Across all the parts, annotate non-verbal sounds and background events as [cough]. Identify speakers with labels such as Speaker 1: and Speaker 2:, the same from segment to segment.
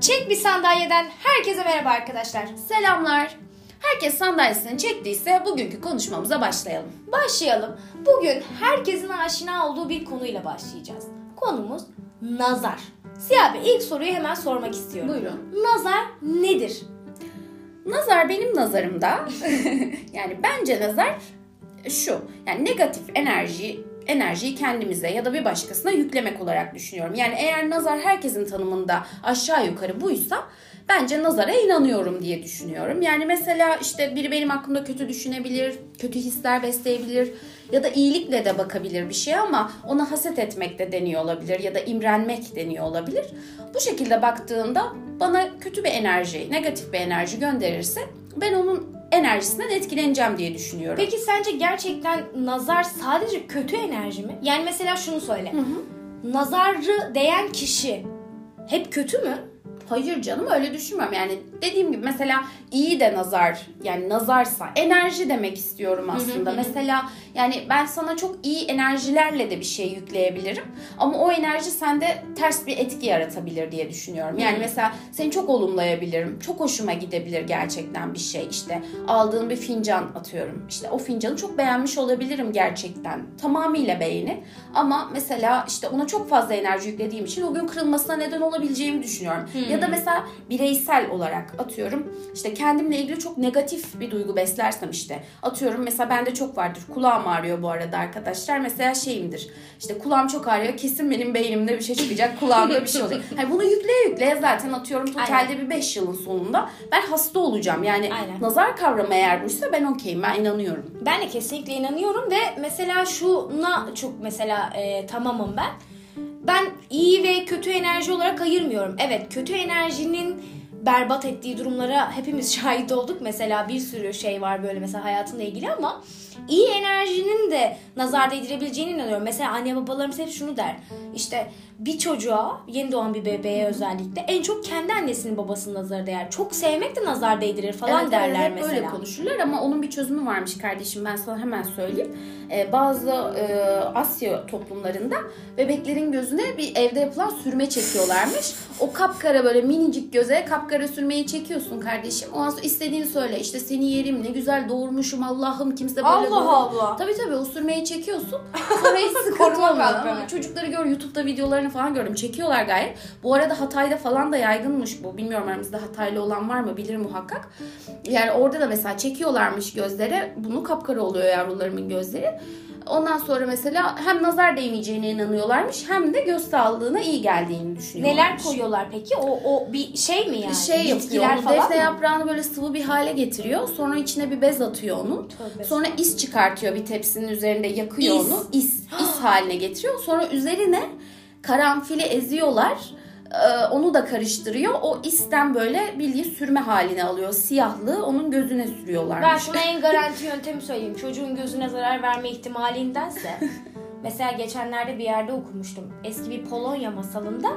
Speaker 1: Çek bir sandalyeden herkese merhaba arkadaşlar.
Speaker 2: Selamlar. Herkes sandalyesini çektiyse bugünkü konuşmamıza başlayalım.
Speaker 1: Başlayalım. Bugün herkesin aşina olduğu bir konuyla başlayacağız. Konumuz nazar. Siyah Bey ilk soruyu hemen sormak istiyorum.
Speaker 2: Buyurun.
Speaker 1: Nazar nedir?
Speaker 2: Nazar benim nazarımda [laughs] yani bence nazar şu. Yani negatif enerji enerjiyi kendimize ya da bir başkasına yüklemek olarak düşünüyorum. Yani eğer nazar herkesin tanımında aşağı yukarı buysa bence nazara inanıyorum diye düşünüyorum. Yani mesela işte biri benim hakkımda kötü düşünebilir, kötü hisler besleyebilir ya da iyilikle de bakabilir bir şey ama ona haset etmek de deniyor olabilir ya da imrenmek deniyor olabilir. Bu şekilde baktığında bana kötü bir enerji, negatif bir enerji gönderirse ben onun enerjisinden etkileneceğim diye düşünüyorum.
Speaker 1: Peki sence gerçekten nazar sadece kötü enerji mi? Yani mesela şunu söyle. Nazarı değen kişi hep kötü mü?
Speaker 2: Hayır canım öyle düşünmüyorum. Yani dediğim gibi mesela iyi de nazar yani nazarsa enerji demek istiyorum aslında. mesela yani ben sana çok iyi enerjilerle de bir şey yükleyebilirim. Ama o enerji sende ters bir etki yaratabilir diye düşünüyorum. Yani mesela seni çok olumlayabilirim. Çok hoşuma gidebilir gerçekten bir şey. İşte aldığın bir fincan atıyorum. İşte o fincanı çok beğenmiş olabilirim gerçekten. Tamamıyla beğeni. Ama mesela işte ona çok fazla enerji yüklediğim için o gün kırılmasına neden olabileceğimi düşünüyorum. Ya da mesela bireysel olarak atıyorum işte kendimle ilgili çok negatif bir duygu beslersem işte atıyorum mesela bende çok vardır kulağım ağrıyor bu arada arkadaşlar mesela şeyimdir işte kulağım çok ağrıyor kesin benim beynimde bir şey çıkacak kulağımda bir şey olacak. [laughs] Hani bunu yükleye yükleye zaten atıyorum totalde
Speaker 1: Aynen.
Speaker 2: bir 5 yılın sonunda ben hasta olacağım yani
Speaker 1: Aynen.
Speaker 2: nazar kavramı eğer buysa ben okeyim ben inanıyorum.
Speaker 1: Ben de kesinlikle inanıyorum ve mesela şuna çok mesela e, tamamım ben. Ben iyi ve kötü enerji olarak ayırmıyorum. Evet kötü enerjinin berbat ettiği durumlara hepimiz [laughs] şahit olduk. Mesela bir sürü şey var böyle mesela hayatımla ilgili ama iyi enerjinin de nazar değdirebileceğine inanıyorum. Mesela anne babalarımız hep şunu der. İşte bir çocuğa, yeni doğan bir bebeğe özellikle en çok kendi annesinin babasının nazarı değer. Çok sevmek de nazar değdirir falan
Speaker 2: Evet,
Speaker 1: derler
Speaker 2: evet,
Speaker 1: mesela.
Speaker 2: Böyle konuşurlar ama onun bir çözümü varmış kardeşim ben sana hemen söyleyeyim. Ee, bazı e, Asya toplumlarında bebeklerin gözüne bir evde yapılan sürme çekiyorlarmış. O kapkara böyle minicik göze kapkara sürmeyi çekiyorsun kardeşim. Ondan sonra istediğini söyle işte seni yerim ne güzel doğurmuşum Allah'ım kimse böyle
Speaker 1: Allah Allah.
Speaker 2: Tabii tabii o sürmeyi çekiyorsun. [laughs] Sonra hiç sıkıntı olmuyor. Çocukları gör YouTube'da videolarını falan gördüm. Çekiyorlar gayet. Bu arada Hatay'da falan da yaygınmış bu. Bilmiyorum aramızda Hataylı olan var mı bilir muhakkak. Yani orada da mesela çekiyorlarmış gözlere. Bunu kapkara oluyor yavrularımın gözleri. Ondan sonra mesela hem nazar değmeyeceğine inanıyorlarmış hem de göz sağlığına iyi geldiğini düşünüyorlarmış.
Speaker 1: Neler koyuyorlar peki? O o bir şey mi yani?
Speaker 2: şey yapıyor. Onu defne
Speaker 1: mı?
Speaker 2: yaprağını böyle sıvı bir hale getiriyor. Sonra içine bir bez atıyor onun.
Speaker 1: Tövbe
Speaker 2: Sonra is çıkartıyor bir tepsinin üzerinde yakıyor
Speaker 1: İs.
Speaker 2: onu. İs, is haline getiriyor. Sonra üzerine karanfili eziyorlar. Ee, onu da karıştırıyor. O isten böyle bildiğin sürme haline alıyor. Siyahlığı onun gözüne sürüyorlarmış.
Speaker 1: Ben sana en garanti yöntemi söyleyeyim. Çocuğun gözüne zarar verme ihtimalindense [laughs] Mesela geçenlerde bir yerde okumuştum. Eski bir Polonya masalında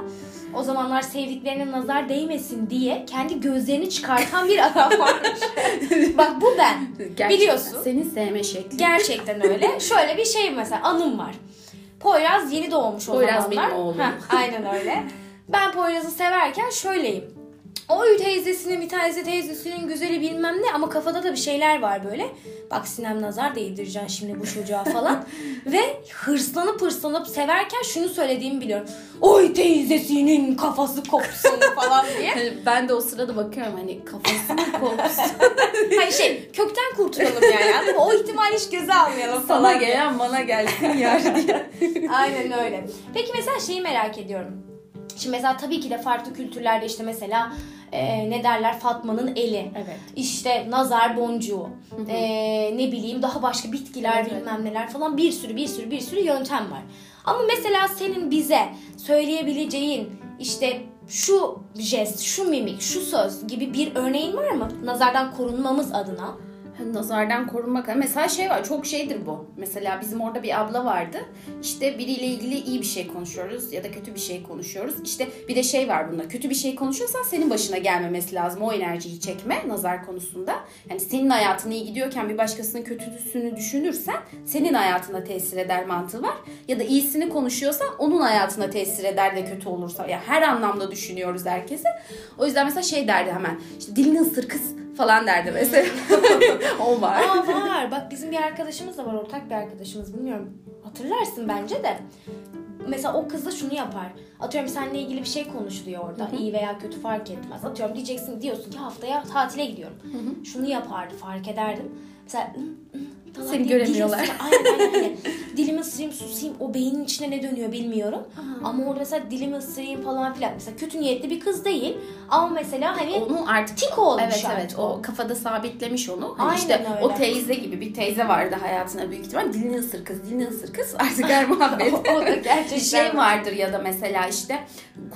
Speaker 1: o zamanlar sevdiklerine nazar değmesin diye kendi gözlerini çıkartan bir adam varmış. [laughs] Bak bu ben.
Speaker 2: Gerçekten
Speaker 1: Biliyorsun.
Speaker 2: Seni sevme şekli.
Speaker 1: Gerçekten öyle. [laughs] Şöyle bir şey mesela anım var. Poyraz yeni doğmuş o
Speaker 2: Poyraz
Speaker 1: zamanlar.
Speaker 2: benim oğlum.
Speaker 1: Heh, aynen öyle. Ben Poyraz'ı severken şöyleyim. Oy teyzesinin bir tanesi teyzesinin güzeli bilmem ne ama kafada da bir şeyler var böyle. Bak Sinem nazar değdireceksin şimdi bu çocuğa falan. [laughs] Ve hırslanıp hırslanıp severken şunu söylediğimi biliyorum. Oy teyzesinin kafası kopsun falan diye. [laughs]
Speaker 2: Hani ben de o sırada bakıyorum hani kafasını kopsun. [laughs]
Speaker 1: Hani şey kökten kurtulalım yani anladın mı? O ihtimali hiç göze almayalım falan.
Speaker 2: Sana gelen bana gelsin yer diye.
Speaker 1: Aynen öyle. Peki mesela şeyi merak ediyorum. Şimdi mesela tabii ki de farklı kültürlerde işte mesela e, ne derler Fatma'nın eli.
Speaker 2: Evet.
Speaker 1: İşte nazar boncuğu. e, ne bileyim daha başka bitkiler
Speaker 2: Evet.
Speaker 1: bilmem neler falan bir sürü bir sürü bir sürü yöntem var. Ama mesela senin bize söyleyebileceğin işte şu jest, şu mimik, şu söz gibi bir örneğin var mı? Nazardan korunmamız adına.
Speaker 2: Nazardan korunmak. Mesela şey var çok şeydir bu. Mesela bizim orada bir abla vardı. İşte biriyle ilgili iyi bir şey konuşuyoruz ya da kötü bir şey konuşuyoruz. İşte bir de şey var bunda. Kötü bir şey konuşuyorsan senin başına gelmemesi lazım. O enerjiyi çekme nazar konusunda. Yani senin hayatın iyi gidiyorken bir başkasının kötüsünü düşünürsen senin hayatına tesir eder mantığı var. Ya da iyisini konuşuyorsan onun hayatına tesir eder de kötü olursa. Ya yani her anlamda düşünüyoruz herkese. O yüzden mesela şey derdi hemen. İşte dilini ısır kız falan derdi mesela. [laughs] o var.
Speaker 1: Aa var. Bak bizim bir arkadaşımız da var. Ortak bir arkadaşımız. Bilmiyorum. Hatırlarsın bence de. Mesela o kız da şunu yapar. Atıyorum seninle ilgili bir şey konuşuluyor orada. Hı-hı. İyi veya kötü fark etmez. Atıyorum diyeceksin diyorsun ki haftaya tatile gidiyorum. Hı-hı. Şunu yapardı fark ederdim. Mesela
Speaker 2: falan Seni göremiyorlar. [laughs]
Speaker 1: Aynen aynen. Hani [laughs] dilimi ısırayım susayım o beynin içine ne dönüyor bilmiyorum. Aha. Ama orada mesela dilimi ısırayım falan filan. Mesela kötü niyetli bir kız değil. Ama mesela hani
Speaker 2: onu artık tik olmuş Evet evet o. o kafada sabitlemiş onu. Hani aynen işte öyle. o teyze gibi bir teyze vardı hayatına büyük ihtimal. Dilini ısır kız dilini ısır kız [laughs] artık her muhabbet. o da gerçekten. bir şey vardır ya da mesela işte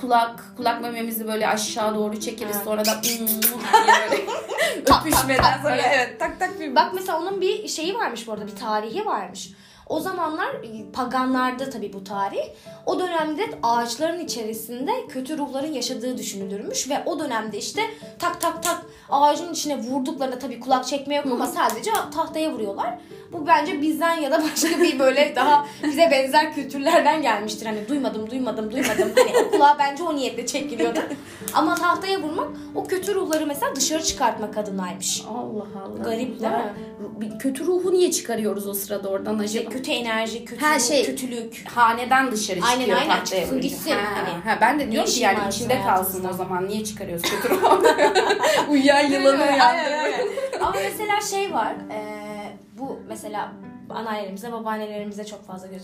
Speaker 2: kulak kulak mememizi böyle aşağı doğru çekeriz sonra da böyle öpüşmeden sonra evet tak tak
Speaker 1: bir. Bak mesela onun bir şeyi varmış bu arada bir tarihi varmış. O zamanlar e, paganlarda tabii bu tarih. O dönemde ağaçların içerisinde kötü ruhların yaşadığı düşünülürmüş ve o dönemde işte tak tak tak ağacın içine vurduklarında tabii kulak çekme yok ama sadece tahtaya vuruyorlar. Bu bence bizden ya da başka bir böyle daha bize benzer kültürlerden gelmiştir. Hani duymadım, duymadım, duymadım. Hani o kulağa bence o niyetle çekiliyordu. Ama tahtaya vurmak o kötü ruhları mesela dışarı çıkartmak adınaymış.
Speaker 2: Allah Allah.
Speaker 1: Garip değil mi?
Speaker 2: Bir kötü ruhu niye çıkarıyoruz o sırada oradan acaba?
Speaker 1: Kötü enerji, kötü Her şey, kötülük.
Speaker 2: Haneden dışarı aynen, çıkıyor
Speaker 1: aynen, tahtaya çıksın gitsin. Ha,
Speaker 2: hani, ha, ben de diyorum ki yani içinde kalsın o zaman. Niye çıkarıyoruz kötü ruhu? [laughs] Uyuyan yılanı uyandırıyor.
Speaker 1: Ama mesela şey var. Bu mesela anneannelerimize, babaannelerimize çok fazla göz.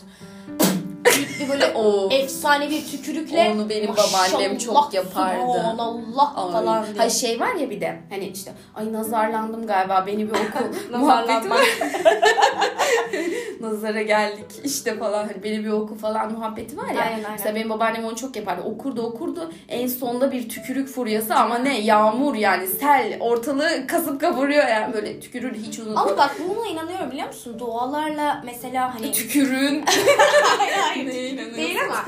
Speaker 1: Bir böyle o efsane bir tükürükle
Speaker 2: onu benim babaannem çok yapardı.
Speaker 1: Allah falan diye.
Speaker 2: Ha şey var ya bir de hani işte ay nazarlandım galiba beni bir oku [laughs] muhabbeti. [laughs] Nazara geldik işte falan hani beni bir oku falan muhabbeti var ya. Aynen, aynen. Mesela benim babaannem onu çok yapardı. Okurdu okurdu. En sonunda bir tükürük furyası ama ne yağmur yani sel ortalığı kasıp kavuruyor yani böyle tükürür hiç unutmam.
Speaker 1: Ama bak buna inanıyorum biliyor musun? Doğalarla mesela hani
Speaker 2: tükürün [laughs]
Speaker 1: hayır. Değil ama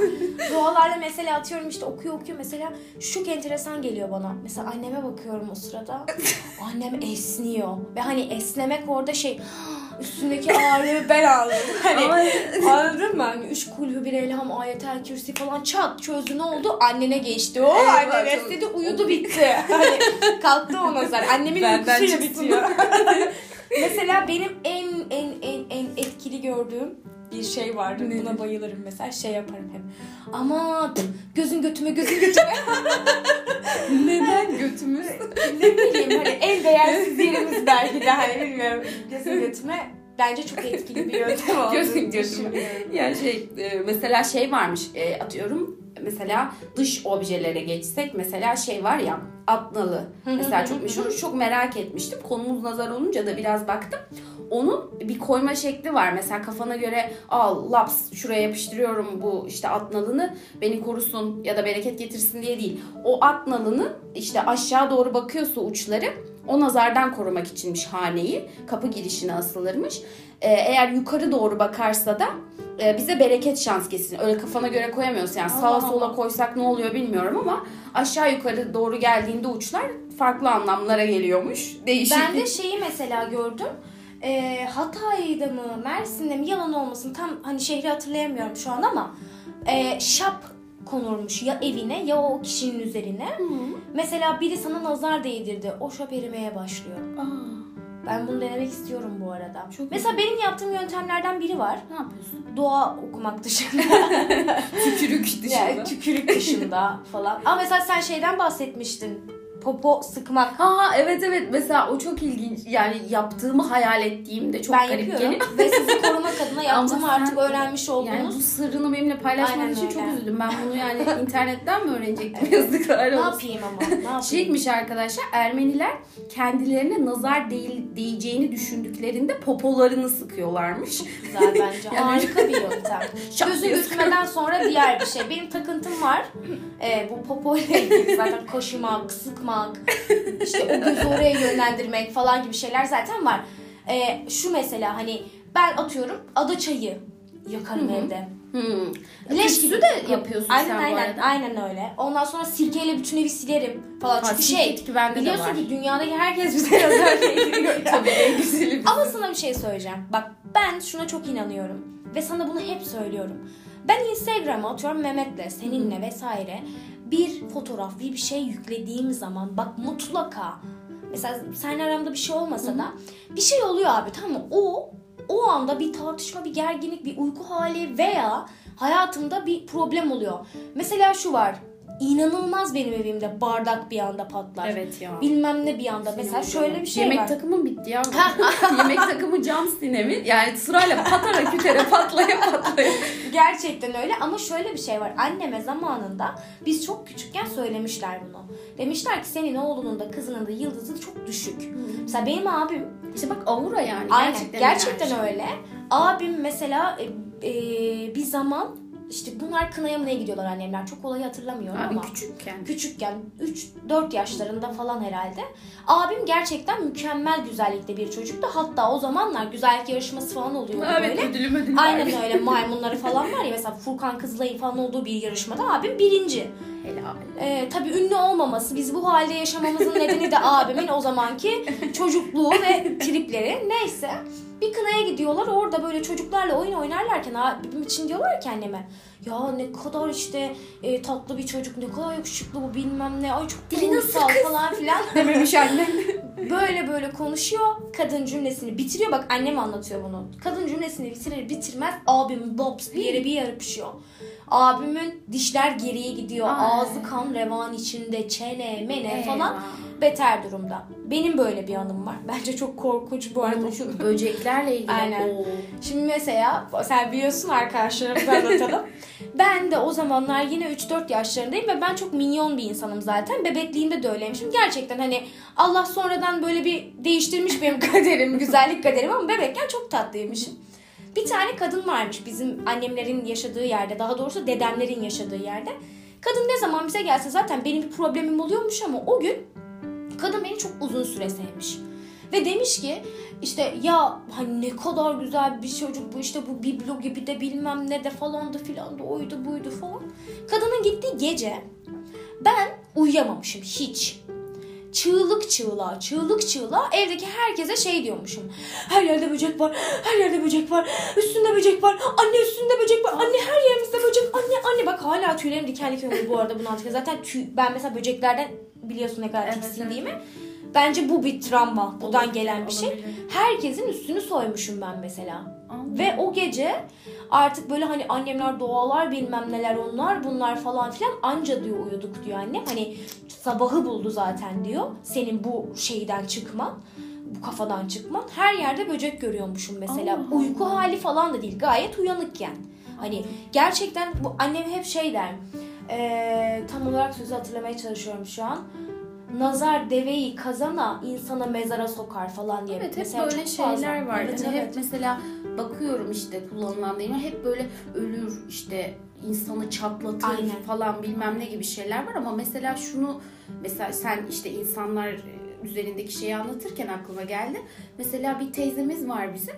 Speaker 1: dualarla mesela atıyorum işte okuyor okuyor mesela şu enteresan geliyor bana. Mesela anneme bakıyorum o sırada. [laughs] Annem esniyor. Ve hani esnemek orada şey [gasps] üstündeki ağırlığı [laughs] [laughs] ben aldım. Hani anladın mı? Hani üç kulhü bir elham ayetel kürsi falan çat çözdü ne oldu? Annene geçti. O evet, anne esnedi uyudu bitti. Hani kalktı o nazar. Annemin uykusuyla bitiyor. Mesela benim en en en en etkili gördüğüm bir şey vardır. Ne? Buna bayılırım mesela. Şey yaparım hep. Ama gözün götüme gözün götüme. [laughs]
Speaker 2: Neden götümüz?
Speaker 1: ne bileyim hani en değersiz yerimiz belki de hani bilmiyorum. Gözün götüme bence çok etkili bir yöntem oldu.
Speaker 2: Gözün götüme. Yani şey e, mesela şey varmış e, atıyorum mesela dış objelere geçsek mesela şey var ya atnalı. mesela çok meşhur. Çok merak etmiştim. Konumuz nazar olunca da biraz baktım. Onun bir koyma şekli var. Mesela kafana göre al laps şuraya yapıştırıyorum bu işte at nalını beni korusun ya da bereket getirsin diye değil. O at nalını işte aşağı doğru bakıyorsa uçları o nazardan korumak içinmiş haneyi. Kapı girişine asılırmış. Ee, eğer yukarı doğru bakarsa da e, bize bereket şans kesin. Öyle kafana göre koyamıyorsun. Yani sağa sola koysak ne oluyor bilmiyorum ama aşağı yukarı doğru geldiğinde uçlar farklı anlamlara geliyormuş. Değişik.
Speaker 1: Ben de şeyi mesela gördüm e, Hatay'da mı Mersin'de mi yalan olmasın tam hani şehri hatırlayamıyorum şu an ama e, şap konurmuş ya evine ya o kişinin üzerine. Hı. Mesela biri sana nazar değdirdi. O şap erimeye başlıyor. Aa. Ben bunu denemek istiyorum bu arada. Çok Mesela güzel. benim yaptığım yöntemlerden biri var.
Speaker 2: Ne yapıyorsun?
Speaker 1: Doğa okumak dışında. [laughs]
Speaker 2: tükürük dışında. Yani,
Speaker 1: tükürük dışında falan. Ama mesela sen şeyden bahsetmiştin popo sıkmak.
Speaker 2: Ha evet evet mesela o çok ilginç. Yani yaptığımı hayal ettiğimde çok ben garip
Speaker 1: gelir. Ve sizi korumak adına yaptığımı artık öğrenmiş oldunuz.
Speaker 2: Yani bu sırrını benimle paylaşman için öyle. çok üzüldüm. Ben bunu yani [laughs] internetten mi öğrenecektim yazdıklar olsun.
Speaker 1: Ne yapayım ama ne yapayım?
Speaker 2: Şeymiş arkadaşlar Ermeniler kendilerine nazar değil, değeceğini düşündüklerinde popolarını sıkıyorlarmış.
Speaker 1: Güzel bence. yani... [laughs] Harika bir yöntem. [laughs] Gözü götürmeden sonra diğer bir şey. Benim takıntım var. Ee, bu popo ile ilgili zaten koşmak, sıkmak yapmak, işte o gözü oraya yönlendirmek falan gibi şeyler zaten var. e, şu mesela hani ben atıyorum ada çayı yakarım evde.
Speaker 2: Hmm.
Speaker 1: Leş gibi
Speaker 2: de yapıyorsun
Speaker 1: aynen,
Speaker 2: sen bu
Speaker 1: aynen,
Speaker 2: arada.
Speaker 1: Aynen öyle. Ondan sonra sirkeyle bütün evi silerim falan.
Speaker 2: Ha,
Speaker 1: Çünkü şey biliyorsun ki dünyadaki herkes bize [laughs] yazar değdiriyor.
Speaker 2: Tabii en güzeli.
Speaker 1: Ama sana bir şey söyleyeceğim. Bak ben şuna çok inanıyorum. Ve sana bunu hep söylüyorum. Ben Instagram'a atıyorum Mehmet'le, seninle vesaire bir fotoğraf, bir bir şey yüklediğim zaman bak mutlaka mesela seninle aramda bir şey olmasa da bir şey oluyor abi tamam mı? O o anda bir tartışma, bir gerginlik, bir uyku hali veya hayatımda bir problem oluyor. Mesela şu var. İnanılmaz benim evimde bardak bir anda patlar.
Speaker 2: Evet ya.
Speaker 1: Bilmem ne bir anda. Mesela şöyle bir şey
Speaker 2: Yemek
Speaker 1: var.
Speaker 2: takımım bitti ya. [laughs] Yemek takımı cam sinemi. Yani sırayla patara kütere patlaya patlaya.
Speaker 1: Gerçekten öyle ama şöyle bir şey var. Anneme zamanında biz çok küçükken söylemişler bunu. Demişler ki senin oğlunun da kızının da yıldızı çok düşük. Mesela benim abim
Speaker 2: İşte bak aura yani.
Speaker 1: aynen
Speaker 2: Gerçekten,
Speaker 1: gerçekten, öyle. Abim mesela e, e, bir zaman işte bunlar kınaya mınaya gidiyorlar annemler. Çok olayı hatırlamıyorum
Speaker 2: Abi
Speaker 1: ama.
Speaker 2: küçükken.
Speaker 1: küçükken 3-4 yaşlarında falan herhalde. Abim gerçekten mükemmel güzellikte bir çocuktu. Hatta o zamanlar güzellik yarışması falan oluyordu
Speaker 2: Evet
Speaker 1: böyle.
Speaker 2: ödülüm ödülüm.
Speaker 1: Aynen öyle maymunları falan var ya mesela Furkan Kızılay'ın falan olduğu bir yarışmada abim birinci.
Speaker 2: Helal.
Speaker 1: Ee, tabii ünlü olmaması, biz bu halde yaşamamızın nedeni de abimin o zamanki çocukluğu ve tripleri. Neyse bir kınaya gidiyorlar. Orada böyle çocuklarla oyun oynarlarken abim için diyorlar ki anneme ya ne kadar işte e, tatlı bir çocuk ne kadar yakışıklı bu bilmem ne. Ay çok
Speaker 2: Dili nasıl
Speaker 1: falan filan. [laughs]
Speaker 2: Dememiş annem. [laughs]
Speaker 1: böyle böyle konuşuyor. Kadın cümlesini bitiriyor. Bak annem anlatıyor bunu. Kadın cümlesini bitirir bitirmez abim bops bir yere bir yarıpışıyor abimin dişler geriye gidiyor
Speaker 2: Ay.
Speaker 1: ağzı kan revan içinde çene mene
Speaker 2: Eyvah.
Speaker 1: falan beter durumda benim böyle bir anım var bence çok korkunç bu arada
Speaker 2: Şu böceklerle ilgili. [laughs]
Speaker 1: Aynen.
Speaker 2: Oo.
Speaker 1: Şimdi mesela sen biliyorsun arkadaşlarımıza anlatalım. [laughs] ben de o zamanlar yine 3-4 yaşlarındayım ve ben çok minyon bir insanım zaten. Bebekliğimde de öyleymişim. Gerçekten hani Allah sonradan böyle bir değiştirmiş benim [laughs] kaderimi, güzellik kaderimi ama bebekken çok tatlıymışım. Bir tane kadın varmış bizim annemlerin yaşadığı yerde, daha doğrusu dedemlerin yaşadığı yerde. Kadın ne zaman bize gelse zaten benim bir problemim oluyormuş ama o gün kadın beni çok uzun süre sevmiş. Ve demiş ki işte ya hani ne kadar güzel bir çocuk bu işte bu biblo gibi de bilmem ne de falan da filan da oydu buydu falan. Kadının gittiği gece ben uyuyamamışım hiç. Çığlık çığlığa, çığlık çığlığa evdeki herkese şey diyormuşum. Her yerde böcek var, her yerde böcek var, üstünde böcek var, anne üstünde böcek var, anne her yerimizde böcek, anne anne bak hala tüylerim diken diken oluyor bu arada bunu anlatırken. Zaten tüy, ben mesela böceklerden biliyorsun ne kadar
Speaker 2: Evet,
Speaker 1: tiksindiğimi. Bence bu bir travma, buradan
Speaker 2: Olabilir,
Speaker 1: gelen bir şey.
Speaker 2: olabilir.
Speaker 1: Herkesin üstünü soymuşum ben mesela.
Speaker 2: Allah.
Speaker 1: Ve o gece artık böyle hani annemler doğalar bilmem neler onlar bunlar falan filan anca diyor uyuduk diyor annem. Hani sabahı buldu zaten diyor. Senin bu şeyden çıkman bu kafadan çıkman. Her yerde böcek görüyormuşum mesela.
Speaker 2: Allah
Speaker 1: Uyku
Speaker 2: Allah.
Speaker 1: hali falan da değil. Gayet uyanıkken. Hani gerçekten bu annem hep şey der. Eee, tam olarak sözü hatırlamaya çalışıyorum şu an. Nazar deveyi kazana insana mezara sokar falan diye.
Speaker 2: Evet hep
Speaker 1: Mesela
Speaker 2: böyle
Speaker 1: çok
Speaker 2: şeyler
Speaker 1: fazla.
Speaker 2: var.
Speaker 1: Evet, evet.
Speaker 2: hep mesela bakıyorum işte kullanılan deyimler hep böyle ölür işte insanı çatlatır
Speaker 1: Aynen.
Speaker 2: falan bilmem ne gibi şeyler var ama mesela şunu mesela sen işte insanlar üzerindeki şeyi anlatırken aklıma geldi. Mesela bir teyzemiz var bizim.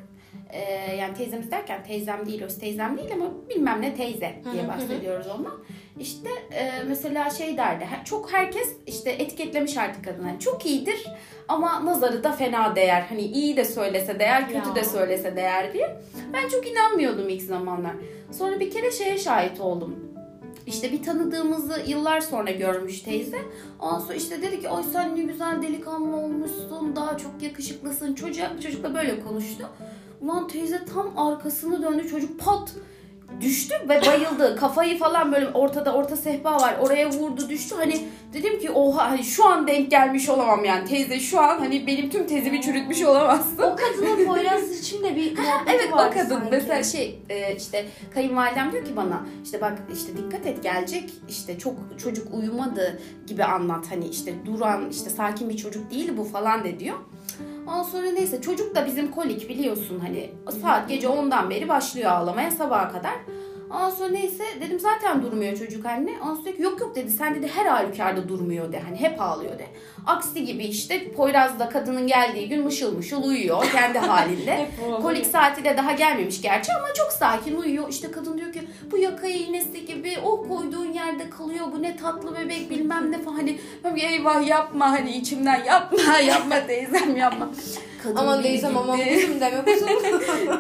Speaker 2: Ee, yani teyzemiz derken teyzem değil, öz teyzem değil ama bilmem ne teyze diye bahsediyoruz ondan. İşte e, mesela şey derdi. Çok herkes işte etiketlemiş artık kadını. Hani çok iyidir ama nazarı da fena değer. Hani iyi de söylese değer, kötü
Speaker 1: Ya.
Speaker 2: de söylese değer diye. Ben çok inanmıyordum ilk zamanlar. Sonra bir kere şeye şahit oldum. İşte bir tanıdığımızı yıllar sonra görmüş teyze. Ondan sonra işte dedi ki ay sen ne güzel delikanlı olmuşsun, daha çok yakışıklısın. Çocuk, çocukla böyle konuştu. Ulan teyze tam arkasını döndü çocuk pat düştü ve bayıldı. Kafayı falan böyle ortada orta sehpa var. Oraya vurdu düştü. Hani dedim ki oha hani şu an denk gelmiş olamam yani. Teyze şu an hani benim tüm tezimi çürütmüş olamazsın.
Speaker 1: O kadının Poyraz için de bir [laughs]
Speaker 2: Evet o kadın
Speaker 1: sanki.
Speaker 2: mesela şey e, işte kayınvalidem diyor ki bana işte bak işte dikkat et gelecek işte çok çocuk uyumadı gibi anlat hani işte duran işte sakin bir çocuk değil bu falan de diyor. Ondan sonra neyse çocuk da bizim kolik biliyorsun hani saat gece 10'dan beri başlıyor ağlamaya sabaha kadar. Ondan sonra neyse dedim zaten durmuyor çocuk anne. Ondan sonra yok yok dedi sen dedi her halükarda durmuyor de. Hani hep ağlıyor de. Aksi gibi işte Poyraz'da kadının geldiği gün mışıl mışıl uyuyor kendi halinde. [laughs] Kolik saati de daha gelmemiş gerçi ama çok sakin uyuyor. İşte kadın diyor ki bu yaka iğnesi gibi oh koyduğun yerde kalıyor bu ne tatlı bebek bilmem ne falan. Hani eyvah yapma hani içimden yapma [laughs] yapma teyzem yapma. Kadın
Speaker 1: Aman teyzem aman kuzum deme kuzum.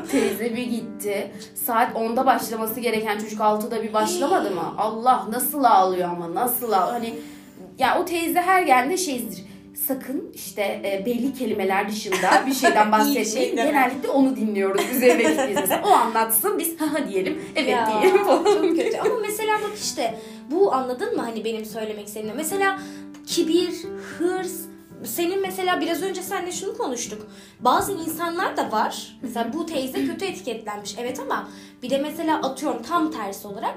Speaker 1: [laughs]
Speaker 2: Teyze bir gitti. Saat 10'da başlaması gereken çocuk 6'da bir başlamadı mı? Allah nasıl ağlıyor ama nasıl ağlıyor. Hani ya o teyze her geldiğinde şeydir. Sakın işte e, belli kelimeler dışında bir [laughs] şeyden bahsetmeyin.
Speaker 1: şey.
Speaker 2: Genellikle onu dinliyoruz. Üzerine mesela. O anlatsın biz ha diyelim. Evet
Speaker 1: Ya,
Speaker 2: diyelim falan.
Speaker 1: Çok kötü. Ama mesela bak işte bu anladın mı hani benim söylemek istediğim. Mesela kibir, hırs, senin mesela biraz önce seninle şunu konuştuk. Bazı insanlar da var. Mesela bu teyze [clears throat] kötü etiketlenmiş. Evet ama bir de mesela atıyorum tam tersi olarak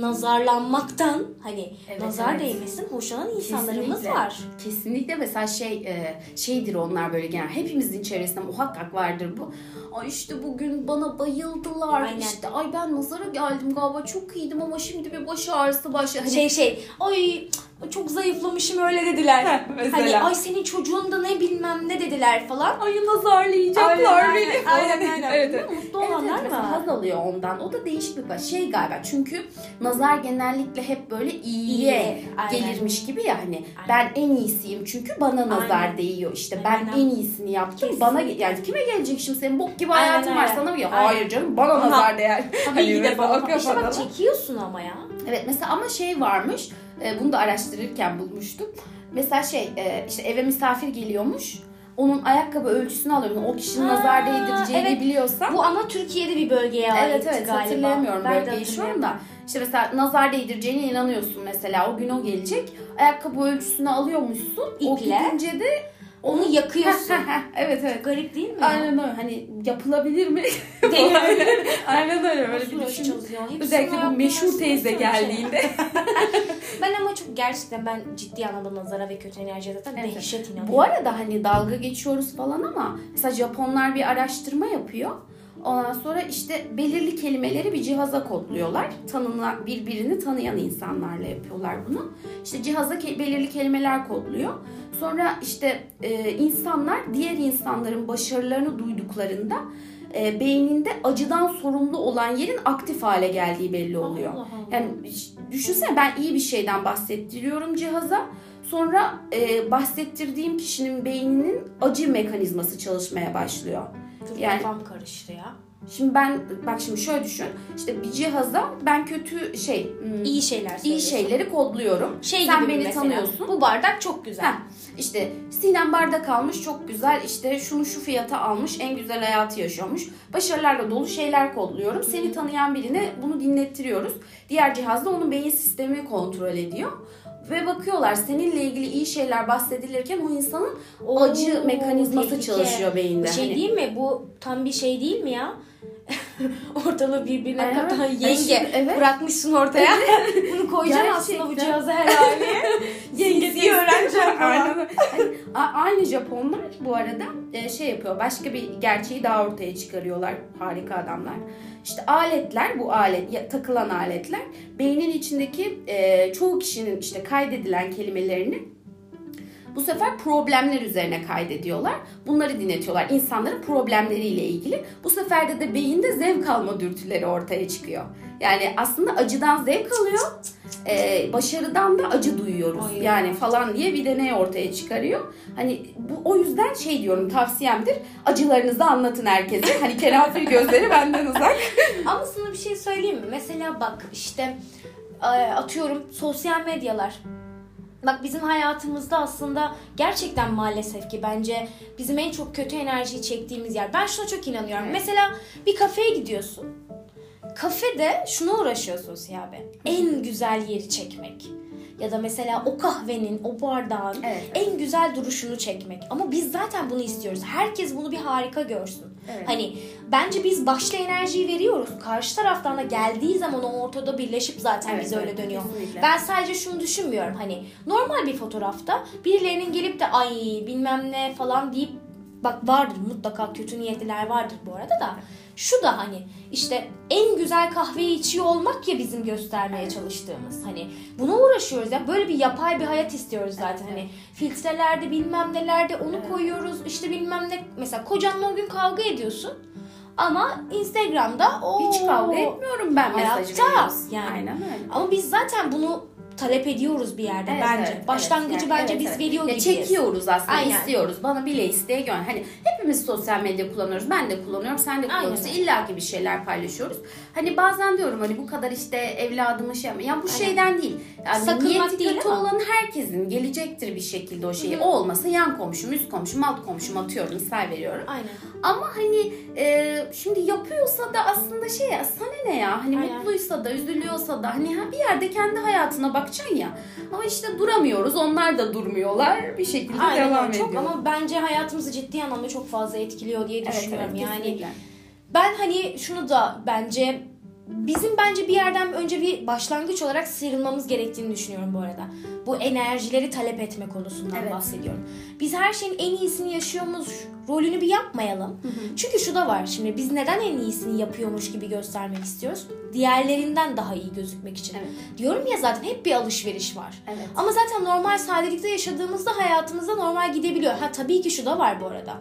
Speaker 1: nazarlanmaktan hani
Speaker 2: Evet,
Speaker 1: nazar
Speaker 2: evet.
Speaker 1: değmesin hoşlanan insanlarımız
Speaker 2: Kesinlikle.
Speaker 1: var.
Speaker 2: Kesinlikle mesela şey e, şeydir onlar böyle genel hepimizin çevresinde muhakkak vardır bu. Ay işte bugün bana bayıldılar.
Speaker 1: Aynen.
Speaker 2: İşte ay ben nazara geldim galiba çok iyiydim ama şimdi bir baş ağrısı başladı. Hani
Speaker 1: Şey şey ay çok zayıflamışım öyle dediler. [laughs]
Speaker 2: Mesela.
Speaker 1: Hani ay senin çocuğun da ne bilmem ne dediler falan.
Speaker 2: ay nazarlayacaklar
Speaker 1: Aynen,
Speaker 2: beni.
Speaker 1: aynen, aynen, [laughs]
Speaker 2: evet, evet.
Speaker 1: Mutlu
Speaker 2: Evet,
Speaker 1: olanlar
Speaker 2: evet, mesela
Speaker 1: var.
Speaker 2: haz alıyor ondan. O da değişik bir şey galiba. Çünkü nazar genellikle hep böyle iyiye
Speaker 1: aynen.
Speaker 2: gelirmiş gibi ya hani.
Speaker 1: Aynen.
Speaker 2: Ben en iyisiyim çünkü bana nazar
Speaker 1: Aynen.
Speaker 2: değiyor. İşte ben
Speaker 1: Aynen.
Speaker 2: en iyisini yaptım. Bana yani kime gelecek şimdi senin bok gibi
Speaker 1: Aynen,
Speaker 2: hayatın var
Speaker 1: aynen.
Speaker 2: sana mı ya?
Speaker 1: Aynen.
Speaker 2: Hayır canım bana nazar değer.
Speaker 1: Tabii
Speaker 2: Hani
Speaker 1: ki de
Speaker 2: o
Speaker 1: bana. İşte bak çekiyorsun ama ya.
Speaker 2: Evet mesela ama şey varmış. E, Bunu da araştırırken bulmuştum. Mesela şey e, işte eve misafir geliyormuş. Onun ayakkabı ölçüsünü alıyor. O kişinin
Speaker 1: Ha,
Speaker 2: nazar değdireceğini
Speaker 1: evet.
Speaker 2: biliyorsa.
Speaker 1: Bu ama Türkiye'de bir bölgeye ait
Speaker 2: Evet evet
Speaker 1: galiba.
Speaker 2: hatırlayamıyorum
Speaker 1: Ben
Speaker 2: bölgeyi şu anda. İşte mesela nazar değdireceğine inanıyorsun mesela. O gün o gelecek. Ayakkabı ölçüsünü alıyormuşsun. O
Speaker 1: İple.
Speaker 2: gidince de
Speaker 1: Onu yakıyorsun. [laughs]
Speaker 2: evet evet.
Speaker 1: Garip değil mi?
Speaker 2: Aynen öyle. Hani yapılabilir mi? [laughs]
Speaker 1: Denenebilir.
Speaker 2: Aynen öyle. Böyle bir düşün. Özellikle bu meşhur teyze geldiğinde. [laughs]
Speaker 1: Ben ama çok gerçekten ben ciddi anlamda nazara ve kötü enerjiye zaten
Speaker 2: Evet.
Speaker 1: dehşet inanıyorum.
Speaker 2: Bu arada hani dalga geçiyoruz falan ama mesela Japonlar bir araştırma yapıyor. Ondan sonra işte belirli kelimeleri bir cihaza kodluyorlar. Tanınan birbirini tanıyan insanlarla yapıyorlar bunu. İşte cihaza ke- belirli kelimeler kodluyor. Sonra işte e, insanlar diğer insanların başarılarını duyduklarında e, beyninde acıdan sorumlu olan yerin aktif hale geldiği belli oluyor.
Speaker 1: Allah Allah.
Speaker 2: Yani düşünsene ben iyi bir şeyden bahsettiriyorum cihaza. Sonra e, bahsettirdiğim kişinin beyninin acı mekanizması çalışmaya başlıyor.
Speaker 1: Dur
Speaker 2: Yani-
Speaker 1: kafam karıştı ya.
Speaker 2: Şimdi ben bak şimdi şöyle düşün. İşte bir cihaza ben kötü şey hmm,
Speaker 1: İyi şeyler
Speaker 2: iyi şeyleri kodluyorum.
Speaker 1: Şey
Speaker 2: Sen beni
Speaker 1: mesela.
Speaker 2: tanıyorsun.
Speaker 1: Bu bardak çok güzel.
Speaker 2: Heh, işte Sinem bardak almış çok güzel işte şunu şu fiyata almış en güzel hayatı yaşıyormuş. Başarılarla dolu şeyler kodluyorum. Seni tanıyan birine bunu dinlettiriyoruz. Diğer cihaz da onun beyin sistemi kontrol ediyor. Ve bakıyorlar seninle ilgili iyi şeyler bahsedilirken o insanın
Speaker 1: Oo,
Speaker 2: acı mekanizması
Speaker 1: tehlike.
Speaker 2: çalışıyor beyinde.
Speaker 1: Bir şey
Speaker 2: Hani-
Speaker 1: değil mi? Bu tam bir şey değil mi ya? [laughs] Ortalığı birbirine
Speaker 2: Evet.
Speaker 1: katan yenge [laughs]
Speaker 2: evet.
Speaker 1: bırakmışsın ortaya. [laughs] Bunu koyacaksın aslında bu
Speaker 2: Gerçekten.
Speaker 1: cihaza her haliye. Yengesi öğreneceksin
Speaker 2: Aynen
Speaker 1: falan.
Speaker 2: Hani aynı Japonlar bu arada e, şey yapıyor. Başka bir gerçeği daha ortaya çıkarıyorlar. Harika adamlar. İşte aletler bu alet takılan aletler beynin içindeki e, çoğu kişinin işte kaydedilen kelimelerini bu sefer problemler üzerine kaydediyorlar. Bunları dinletiyorlar. İnsanların problemleriyle ilgili. Bu sefer de, de beyinde zevk alma dürtüleri ortaya çıkıyor. Yani aslında acıdan zevk alıyor. e, başarıdan da acı duyuyoruz.
Speaker 1: Ay.
Speaker 2: Yani falan diye bir deney ortaya çıkarıyor. Hani bu o yüzden şey diyorum tavsiyemdir. Acılarınızı anlatın herkese. Hani kenafir gözleri [laughs] benden uzak.
Speaker 1: Ama sana bir şey söyleyeyim mi? Mesela bak işte e, atıyorum sosyal medyalar. Bak bizim hayatımızda aslında gerçekten maalesef ki bence bizim en çok kötü enerjiyi çektiğimiz yer. Ben şuna çok inanıyorum.
Speaker 2: Evet.
Speaker 1: Mesela bir kafeye gidiyorsun. Kafede şuna uğraşıyorsun Siyah Bey. En güzel yeri çekmek. Ya da mesela o kahvenin, o bardağın
Speaker 2: Evet.
Speaker 1: en güzel duruşunu çekmek. Ama biz zaten bunu istiyoruz. Herkes bunu bir harika görsün.
Speaker 2: Evet.
Speaker 1: Hani bence biz başta enerjiyi veriyoruz. Karşı taraftan da geldiği zaman o ortada birleşip zaten
Speaker 2: Evet,
Speaker 1: bize öyle
Speaker 2: evet,
Speaker 1: dönüyor.
Speaker 2: kesinlikle.
Speaker 1: Ben sadece şunu düşünmüyorum. Hani normal bir fotoğrafta birilerinin gelip de ay bilmem ne falan deyip bak vardır mutlaka kötü niyetliler vardır bu arada da. Şu da hani işte en güzel kahveyi içiyor olmak ya bizim göstermeye çalıştığımız. Hani buna uğraşıyoruz ya. Böyle bir yapay bir hayat istiyoruz zaten. Hani filtrelerde bilmem nelerde onu koyuyoruz. İşte bilmem ne mesela kocanla o gün kavga ediyorsun. Ama Instagram'da o
Speaker 2: Hiç kavga etmiyorum ben mesajı
Speaker 1: Hayatta yani.
Speaker 2: Aynen öyle.
Speaker 1: Ama biz zaten bunu talep ediyoruz bir yerde
Speaker 2: Evet,
Speaker 1: bence.
Speaker 2: evet,
Speaker 1: Başlangıcı
Speaker 2: evet.
Speaker 1: bence
Speaker 2: Evet,
Speaker 1: biz
Speaker 2: evet.
Speaker 1: veriyor
Speaker 2: Ya
Speaker 1: gibiyiz.
Speaker 2: Çekiyoruz aslında
Speaker 1: Aynen.
Speaker 2: istiyoruz. Bana bile isteye gön. Hani hepimiz sosyal medya kullanıyoruz. Ben de kullanıyorum. Sen de kullanıyorsun. İlla ki bir şeyler paylaşıyoruz. Hani bazen diyorum hani bu kadar işte evladımı şey yapma. Yani bu
Speaker 1: Aynen.
Speaker 2: şeyden değil. Yani
Speaker 1: Sakınmak
Speaker 2: niyeti
Speaker 1: değil
Speaker 2: kötü
Speaker 1: ama.
Speaker 2: olan herkesin gelecektir bir şekilde o şeyi.
Speaker 1: Hı hı.
Speaker 2: O olmasa yan komşum, üst komşum, alt komşum atıyorum. Misal veriyorum.
Speaker 1: Aynen.
Speaker 2: Ama hani e, şimdi yapıyorsa da aslında şey ya sana ne ya hani
Speaker 1: Aynen.
Speaker 2: mutluysa da üzülüyorsa da hani ha, bir yerde kendi hayatına bakacaksın ya. Ama işte duramıyoruz onlar da durmuyorlar bir şekilde
Speaker 1: Aynen
Speaker 2: devam
Speaker 1: çok
Speaker 2: ediyor.
Speaker 1: ama bence hayatımızı ciddi anlamda çok fazla etkiliyor diye
Speaker 2: Evet,
Speaker 1: düşünüyorum.
Speaker 2: evet,
Speaker 1: yani
Speaker 2: kesinlikle.
Speaker 1: Ben hani şunu da bence bizim bence bir yerden önce bir başlangıç olarak sıyrılmamız gerektiğini düşünüyorum bu arada. Bu enerjileri talep etme konusundan
Speaker 2: Evet.
Speaker 1: bahsediyorum. Biz her şeyin en iyisini yaşıyormuş rolünü bir yapmayalım. Çünkü şu da var şimdi biz neden en iyisini yapıyormuş gibi göstermek istiyoruz? Diğerlerinden daha iyi gözükmek için.
Speaker 2: Evet.
Speaker 1: Diyorum ya zaten hep bir alışveriş var.
Speaker 2: Evet.
Speaker 1: Ama zaten normal sadelikte yaşadığımızda hayatımızda normal gidebiliyor. Ha tabii ki şu da var bu arada.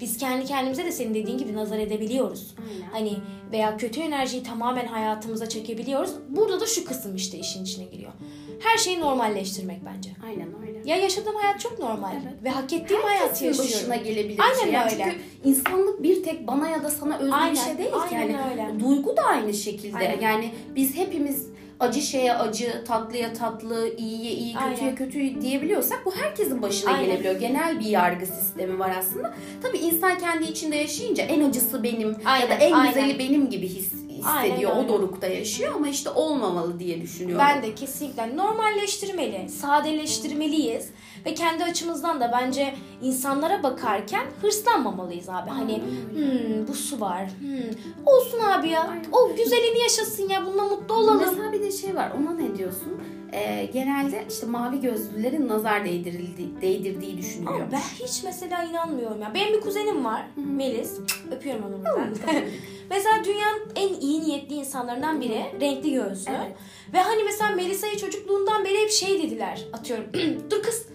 Speaker 1: Biz kendi kendimize de senin dediğin gibi nazar edebiliyoruz.
Speaker 2: Aynen.
Speaker 1: Hani veya kötü enerjiyi tamamen hayatımıza çekebiliyoruz. Burada da şu kısım işte işin içine giriyor. Her şeyi normalleştirmek bence.
Speaker 2: Aynen öyle.
Speaker 1: Ya yaşadığım hayat çok normal
Speaker 2: Evet.
Speaker 1: ve hak ettiğim hayatı
Speaker 2: Herkesin
Speaker 1: yaşıyorum.
Speaker 2: başına gelebilir
Speaker 1: Aynen
Speaker 2: şey.
Speaker 1: Öyle.
Speaker 2: Çünkü insanlık bir tek bana ya da sana özgü
Speaker 1: Aynen,
Speaker 2: bir şey değil ki.
Speaker 1: aynen
Speaker 2: Yani
Speaker 1: öyle.
Speaker 2: duygu da aynı şekilde.
Speaker 1: Aynen.
Speaker 2: Yani biz hepimiz acı şeye acı, tatlıya tatlı, iyiye iyi, kötüye
Speaker 1: Aynen.
Speaker 2: kötü diyebiliyorsak bu herkesin başına
Speaker 1: Aynen.
Speaker 2: gelebiliyor. Genel bir yargı sistemi var aslında. Tabii insan kendi içinde yaşayınca en acısı benim ya da
Speaker 1: Aynen,
Speaker 2: en
Speaker 1: aynen.
Speaker 2: güzeli benim gibi his, hissediyor.
Speaker 1: Aynen
Speaker 2: O dorukta yaşıyor ama işte olmamalı diye düşünüyorum.
Speaker 1: Ben de kesinlikle normalleştirmeli, sadeleştirmeliyiz ve kendi açımızdan da bence insanlara bakarken hırslanmamalıyız abi. Hani hmm, bu su var. Hmm, olsun abi ya.
Speaker 2: Aynen.
Speaker 1: O güzelini yaşasın ya. Bununla mutlu olalım.
Speaker 2: Mesela bir de şey var ona ne diyorsun? Ee, genelde işte mavi gözlülerin nazar değdirildi, değdirdiği düşünülüyor.
Speaker 1: Ama ben hiç mesela inanmıyorum ya. Benim bir kuzenim var. Melis. Öpüyorum onu buradan. [laughs] mesela dünyanın en iyi niyetli insanlarından biri. Renkli gözlü.
Speaker 2: Evet.
Speaker 1: Ve hani mesela Melisa'yı çocukluğundan beri hep şey dediler. Atıyorum. [clears throat] Dur kız.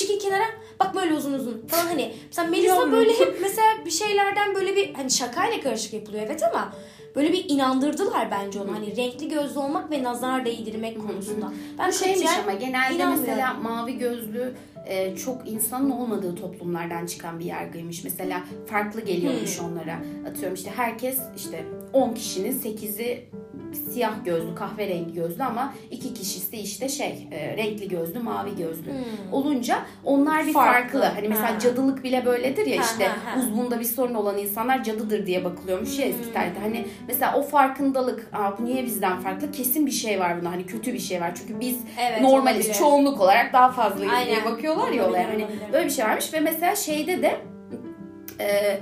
Speaker 1: Çekil kenara. Bak böyle uzun uzun falan hani. Mesela Melisa böyle hep mesela bir şeylerden böyle bir hani şakayla karışık yapılıyor evet ama böyle bir inandırdılar bence onu. Hani renkli gözlü olmak ve nazar değdirmek konusunda. Ben
Speaker 2: Bu şeymiş ama genelde mesela mavi gözlü e, çok insanın olmadığı toplumlardan çıkan bir yargıymış. Mesela farklı geliyormuş
Speaker 1: Hmm.
Speaker 2: onlara. Atıyorum işte herkes işte 10 kişinin 8'i siyah gözlü, kahverengi gözlü ama iki kişisi işte şey e, renkli gözlü, mavi gözlü.
Speaker 1: Hmm.
Speaker 2: Olunca onlar bir farklı.
Speaker 1: Farklı.
Speaker 2: Hani mesela
Speaker 1: Ha.
Speaker 2: cadılık bile böyledir ya işte
Speaker 1: ha, ha.
Speaker 2: uzvunda bir sorun olan insanlar cadıdır diye bakılıyormuş ya
Speaker 1: Hmm.
Speaker 2: eski tarihte. Hani mesela o farkındalık, Aa, bu niye bizden farklı? Kesin bir şey var bunda. Hani kötü bir şey var. Çünkü biz
Speaker 1: Evet,
Speaker 2: normaliz.
Speaker 1: olabilir.
Speaker 2: Çoğunluk olarak daha fazlayız diye bakıyorlar ya olaya.
Speaker 1: Olabilir,
Speaker 2: Hani
Speaker 1: olabilir.
Speaker 2: böyle bir şey varmış ve mesela şeyde de e,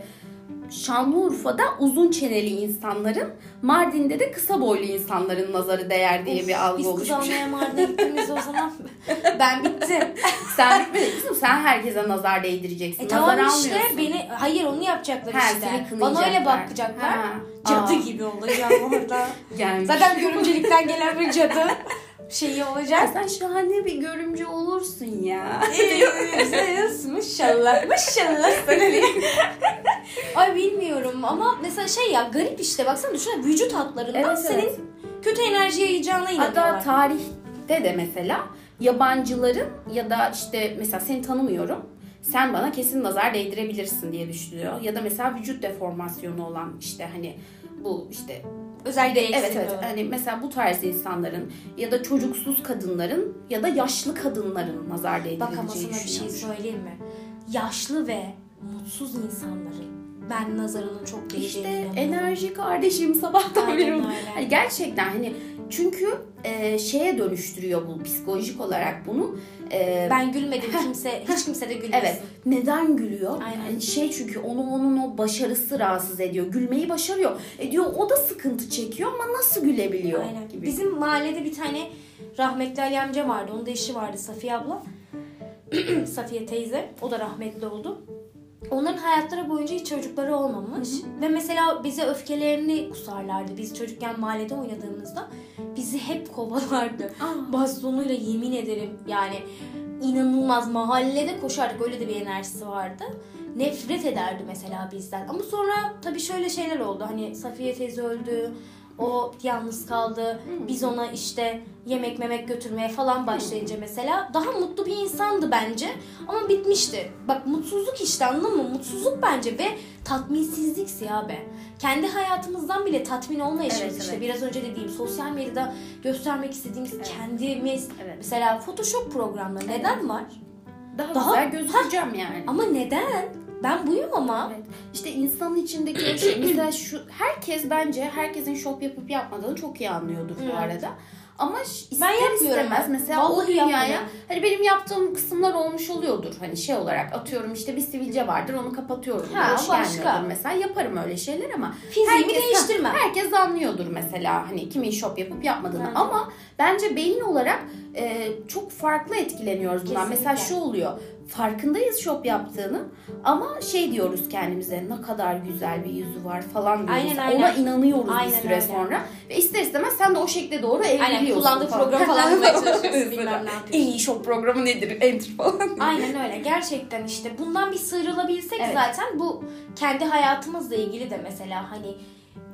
Speaker 2: Şanlıurfa'da uzun çeneli insanların, Mardin'de de kısa boylu insanların nazarı değer diye
Speaker 1: Of,
Speaker 2: bir algı
Speaker 1: Biz
Speaker 2: oluşmuş.
Speaker 1: almaya Mardin'e gittiğimizde o zaman [laughs] ben bittim.
Speaker 2: sen bitmedin kızım. Sen herkese nazar değdireceksin.
Speaker 1: E
Speaker 2: nazar
Speaker 1: tamam işte
Speaker 2: almıyorsun.
Speaker 1: beni hayır onu yapacaklar
Speaker 2: Ha,
Speaker 1: işte. Bana öyle bakacaklar.
Speaker 2: Ha.
Speaker 1: Cadı
Speaker 2: Aa.
Speaker 1: gibi olacağım orada. [laughs]
Speaker 2: Gelmiş.
Speaker 1: Zaten görümcelikten gelen bir cadı [laughs] şeyi
Speaker 2: Ya
Speaker 1: olacak.
Speaker 2: sen şahane bir görümcü olursun ya. [laughs]
Speaker 1: Güzeliz maşallah maşallah sana? [laughs] Ay bilmiyorum ama mesela şey ya garip işte baksana düşünsene vücut hatlarından
Speaker 2: Evet,
Speaker 1: senin
Speaker 2: evet.
Speaker 1: kötü enerji yayacağına inanıyorlar.
Speaker 2: Hatta tarihte de mesela yabancıların ya da işte mesela seni tanımıyorum. Sen bana kesin nazar değdirebilirsin diye düşünüyor. Ya da mesela vücut deformasyonu olan işte hani bu işte
Speaker 1: Özellikle
Speaker 2: evet evet. hani mesela bu tarz insanların ya da çocuksuz kadınların ya da yaşlı kadınların nazar
Speaker 1: Bak ama sana bir şey söyleyeyim mi? Yaşlı ve mutsuz insanların ben nazarının çok değdiğine
Speaker 2: İşte enerji kardeşim sabahtan beri. Hani gerçekten hani çünkü e, şeye dönüştürüyor bu psikolojik olarak bunu. E,
Speaker 1: Ben gülmedim kimse, hiç kimse de gülmesin.
Speaker 2: Evet. Neden gülüyor?
Speaker 1: Aynen.
Speaker 2: Yani şey çünkü onu onun o başarısı rahatsız ediyor. Gülmeyi başarıyor. E diyor o da sıkıntı çekiyor ama nasıl gülebiliyor
Speaker 1: Aynen.
Speaker 2: gibi.
Speaker 1: Bizim mahallede bir tane rahmetli Ali amca vardı. Onun da eşi vardı Safiye abla. [clears throat] Safiye teyze. O da rahmetli oldu. Onların hayatları boyunca hiç çocukları olmamış. Ve mesela bize öfkelerini kusarlardı. Biz çocukken mahallede oynadığımızda bizi hep kovalardı.
Speaker 2: Aa.
Speaker 1: Bastonuyla yemin ederim yani inanılmaz mahallede koşardık öyle de bir enerjisi vardı. Nefret ederdi mesela bizden. Ama sonra tabii şöyle şeyler oldu. Hani Safiye teyze öldü. O yalnız kaldı. Biz ona işte yemek memek götürmeye falan başlayınca mesela daha mutlu bir insandı bence. Ama bitmişti. Bak mutsuzluk işte anladın mı? Mutsuzluk bence ve tatminsizlik be. Kendi hayatımızdan bile tatmin olmayışımız
Speaker 2: Evet,
Speaker 1: işte.
Speaker 2: evet.
Speaker 1: Biraz önce dediğim sosyal medyada göstermek istediğimiz kendimiz.
Speaker 2: Evet.
Speaker 1: Mesela Photoshop programları neden var?
Speaker 2: Daha,
Speaker 1: Daha-
Speaker 2: güzel gözükeceğim yani.
Speaker 1: Ama neden? Ben buyum ama.
Speaker 2: Evet. İşte insanın içindeki o şey. [clears throat] Mesela şu herkes bence herkesin şop yapıp yapmadığını çok iyi anlıyordur bu
Speaker 1: Evet.
Speaker 2: arada. Ama
Speaker 1: Ben yapmıyorum
Speaker 2: istemez mesela o
Speaker 1: Vallahi
Speaker 2: dünyaya
Speaker 1: yapmıyorum.
Speaker 2: hani benim yaptığım kısımlar olmuş oluyordur. Hani şey olarak atıyorum işte bir sivilce vardır onu kapatıyorum.
Speaker 1: Ha,
Speaker 2: Hoş
Speaker 1: başka.
Speaker 2: mesela yaparım öyle şeyler ama
Speaker 1: Fiziğimi değiştirmem.
Speaker 2: herkes anlıyordur mesela hani kimin şop yapıp yapmadığını
Speaker 1: Hı.
Speaker 2: ama bence beyin olarak e, çok farklı etkileniyoruz bundan.
Speaker 1: Kesinlikle.
Speaker 2: Mesela şu oluyor. Farkındayız şop yaptığını ama şey diyoruz kendimize ne kadar güzel bir yüzü var falan diyoruz.
Speaker 1: Aynen, aynen.
Speaker 2: Ona inanıyoruz
Speaker 1: Aynen
Speaker 2: bir süre
Speaker 1: öyle.
Speaker 2: sonra ve ister istemez sen de o şekle doğru evriliyorsun.
Speaker 1: Aynen kullandığı
Speaker 2: falan.
Speaker 1: program falan [laughs] bulmaya çalışıyorsun. Bilmem ne.
Speaker 2: En iyi shop programı nedir? Enter falan.
Speaker 1: Aynen öyle. Gerçekten işte bundan bir sıyrılabilsek
Speaker 2: Evet.
Speaker 1: zaten bu kendi hayatımızla ilgili de mesela hani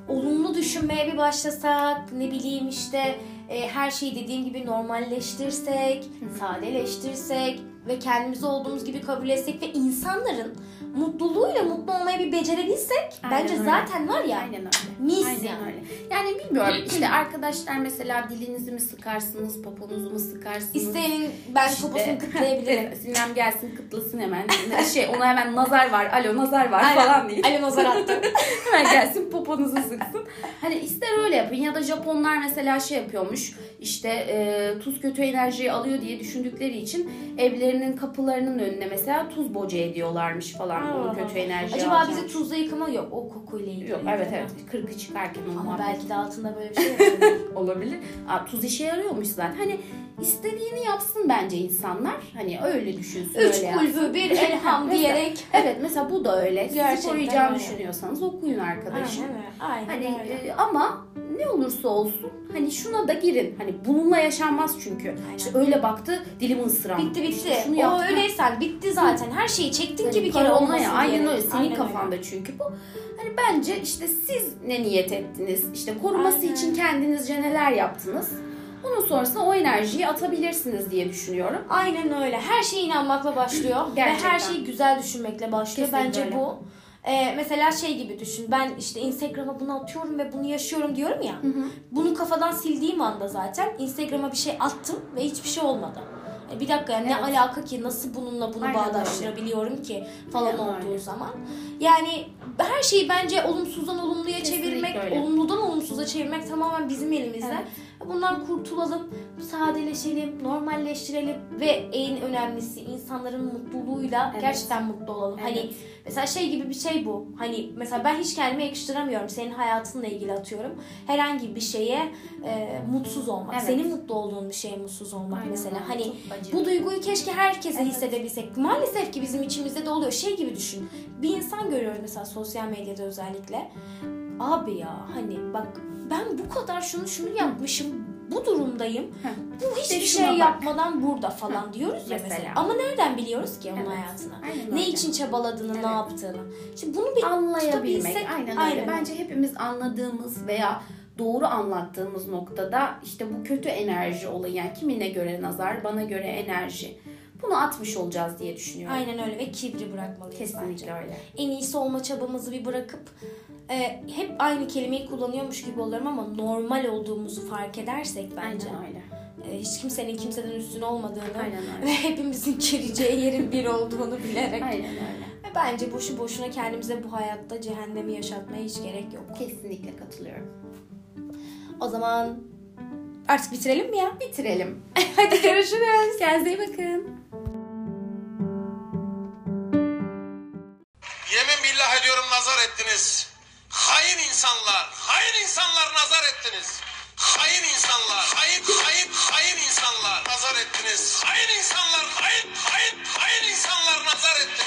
Speaker 1: olumlu düşünmeye bir başlasak ne bileyim işte e, her şeyi dediğim gibi normalleştirsek, sadeleştirsek ve kendimizi olduğumuz gibi kabul etsek ve insanların mutluluğuyla mutlu olmayı bir becerebilsek
Speaker 2: Aynen
Speaker 1: bence
Speaker 2: öyle.
Speaker 1: zaten var ya
Speaker 2: Aynen öyle.
Speaker 1: mis
Speaker 2: Aynen
Speaker 1: yani.
Speaker 2: öyle. Yani bilmiyorum [clears throat] işte arkadaşlar mesela dilinizi mi sıkarsınız, poponuzu mu sıkarsınız?
Speaker 1: İsteyenin ben
Speaker 2: İşte-
Speaker 1: poposunu [laughs] kıtlayabilirim.
Speaker 2: Sinem gelsin kıtlasın hemen. şey ona hemen nazar var. Alo nazar var
Speaker 1: Aynen.
Speaker 2: falan değil.
Speaker 1: Ali Nazar attı. [laughs]
Speaker 2: Hemen gelsin poponuzu sıksın. Hani ister öyle yapın ya da Japonlar mesela şey yapıyormuş. İşte e, tuz kötü enerjiyi alıyor diye düşündükleri için evlerinin kapılarının önüne mesela tuz boca ediyorlarmış falan.
Speaker 1: Aa.
Speaker 2: Onu kötü enerji
Speaker 1: Acaba
Speaker 2: alacağım.
Speaker 1: bizi tuzla yıkama yok o kokuyla ilgili.
Speaker 2: Yok evet evet kırkı çıkarken o
Speaker 1: Ama
Speaker 2: muhabbet
Speaker 1: belki de altında böyle bir şey var. [laughs]
Speaker 2: olabilir. Aa, tuz işe yarıyormuş zaten. Hani istediğini yapsın bence insanlar. Hani öyle düşünsün
Speaker 1: Üç
Speaker 2: öyle yapsın.
Speaker 1: bir elham
Speaker 2: Mesela-
Speaker 1: diyerek.
Speaker 2: Evet mesela bu da öyle. Sizi
Speaker 1: Gerçekten
Speaker 2: koruyacağını
Speaker 1: öyle.
Speaker 2: düşünüyorsanız okuyun arkadaşım.
Speaker 1: Aynen öyle. Aynen
Speaker 2: Hani
Speaker 1: öyle.
Speaker 2: e, ama ne olursa olsun hani şuna da girin. Hani bununla yaşanmaz çünkü.
Speaker 1: Aynen.
Speaker 2: İşte öyle baktı dilimi ısıran.
Speaker 1: Bitti bitti.
Speaker 2: İşte şunu
Speaker 1: o
Speaker 2: yaptı.
Speaker 1: öyleysen bitti zaten. Her şeyi çektin ki
Speaker 2: Hani
Speaker 1: bir kere olmasın
Speaker 2: Aynen
Speaker 1: diye.
Speaker 2: öyle. Senin
Speaker 1: Aynen öyle.
Speaker 2: kafanda çünkü bu. Hani bence işte siz ne niyet ettiniz? İşte koruması
Speaker 1: Aynen.
Speaker 2: için kendinizce neler yaptınız? Bunun sonrasında o enerjiyi atabilirsiniz diye düşünüyorum.
Speaker 1: Aynen öyle. Her şeye inanmakla başlıyor. Ve her şeyi güzel düşünmekle başlıyor.
Speaker 2: Kesinlikle
Speaker 1: Bence
Speaker 2: öyle.
Speaker 1: bu. Ee, mesela şey gibi düşün. Ben işte Instagram'a bunu atıyorum ve bunu yaşıyorum diyorum ya. Bunu kafadan sildiğim anda zaten Instagram'a bir şey attım ve hiçbir şey olmadı. E, Bir dakika yani ne
Speaker 2: Evet.
Speaker 1: alaka ki nasıl bununla bunu
Speaker 2: Aynen öyle.
Speaker 1: bağdaştırabiliyorum ki falan
Speaker 2: Aynen
Speaker 1: olduğu
Speaker 2: öyle.
Speaker 1: zaman. Yani her şeyi bence olumsuzdan olumluya
Speaker 2: Kesinlikle
Speaker 1: çevirmek,
Speaker 2: öyle.
Speaker 1: olumludan olumsuza çevirmek tamamen bizim elimizde.
Speaker 2: Evet.
Speaker 1: Bundan kurtulalım, sadeleşelim, normalleştirelim ve en önemlisi insanların mutluluğuyla
Speaker 2: Evet.
Speaker 1: gerçekten mutlu olalım.
Speaker 2: Evet.
Speaker 1: Hani mesela şey gibi bir şey bu. Hani mesela ben hiç kendime yakıştıramıyorum. Senin hayatınla ilgili atıyorum. Herhangi bir şeye e, mutsuz olmak.
Speaker 2: Evet.
Speaker 1: Senin mutlu olduğun bir şeye mutsuz olmak
Speaker 2: Aynen
Speaker 1: mesela. Hani bu duyguyu keşke herkese
Speaker 2: Evet.
Speaker 1: hissedebilsek. Maalesef ki bizim içimizde de oluyor. Şey gibi düşün. Bir insan görüyoruz mesela sosyal medyada özellikle. Abi ya hani bak ben bu kadar şunu şunu yapmışım. Bu durumdayım.
Speaker 2: Heh.
Speaker 1: Bu hiçbir
Speaker 2: İşte
Speaker 1: şey
Speaker 2: bak.
Speaker 1: yapmadan burada falan diyoruz ya mesela.
Speaker 2: mesela.
Speaker 1: Ama nereden biliyoruz ki onun
Speaker 2: Evet.
Speaker 1: hayatını?
Speaker 2: Aynen
Speaker 1: Ne
Speaker 2: öyle.
Speaker 1: için çabaladığını,
Speaker 2: Evet.
Speaker 1: ne yaptığını. Şimdi bunu bir
Speaker 2: anlayabilmek. Aynen öyle.
Speaker 1: Aynen.
Speaker 2: Bence hepimiz anladığımız veya doğru anlattığımız noktada işte bu kötü enerji olayı yani kimine göre nazar, bana göre enerji. Bunu atmış olacağız diye düşünüyorum.
Speaker 1: Aynen öyle ve kibri bırakmalıyız bence.
Speaker 2: Kesinlikle öyle.
Speaker 1: en iyisi olma çabamızı bir bırakıp e, hep aynı kelimeyi kullanıyormuş gibi oluyorum ama normal olduğumuzu fark edersek bence
Speaker 2: Aynen öyle.
Speaker 1: e, hiç kimsenin kimseden üstün olmadığını
Speaker 2: Aynen öyle.
Speaker 1: ve hepimizin gireceği yerin bir olduğunu bilerek
Speaker 2: Aynen öyle.
Speaker 1: ve bence boşu boşuna kendimize bu hayatta cehennemi yaşatmaya hiç gerek yok.
Speaker 2: Kesinlikle katılıyorum.
Speaker 1: O zaman artık bitirelim mi ya?
Speaker 2: Bitirelim. [laughs]
Speaker 1: Hadi görüşürüz.
Speaker 2: Kendinize iyi bakın.
Speaker 3: Yemin billah ediyorum nazar ettiniz. Hain insanlar, hain insanlar nazar ettiniz. Hain insanlar, hain, hain, hain insanlar nazar ettiniz. Hain insanlar, hain, hain, hain insanlar nazar ettiniz.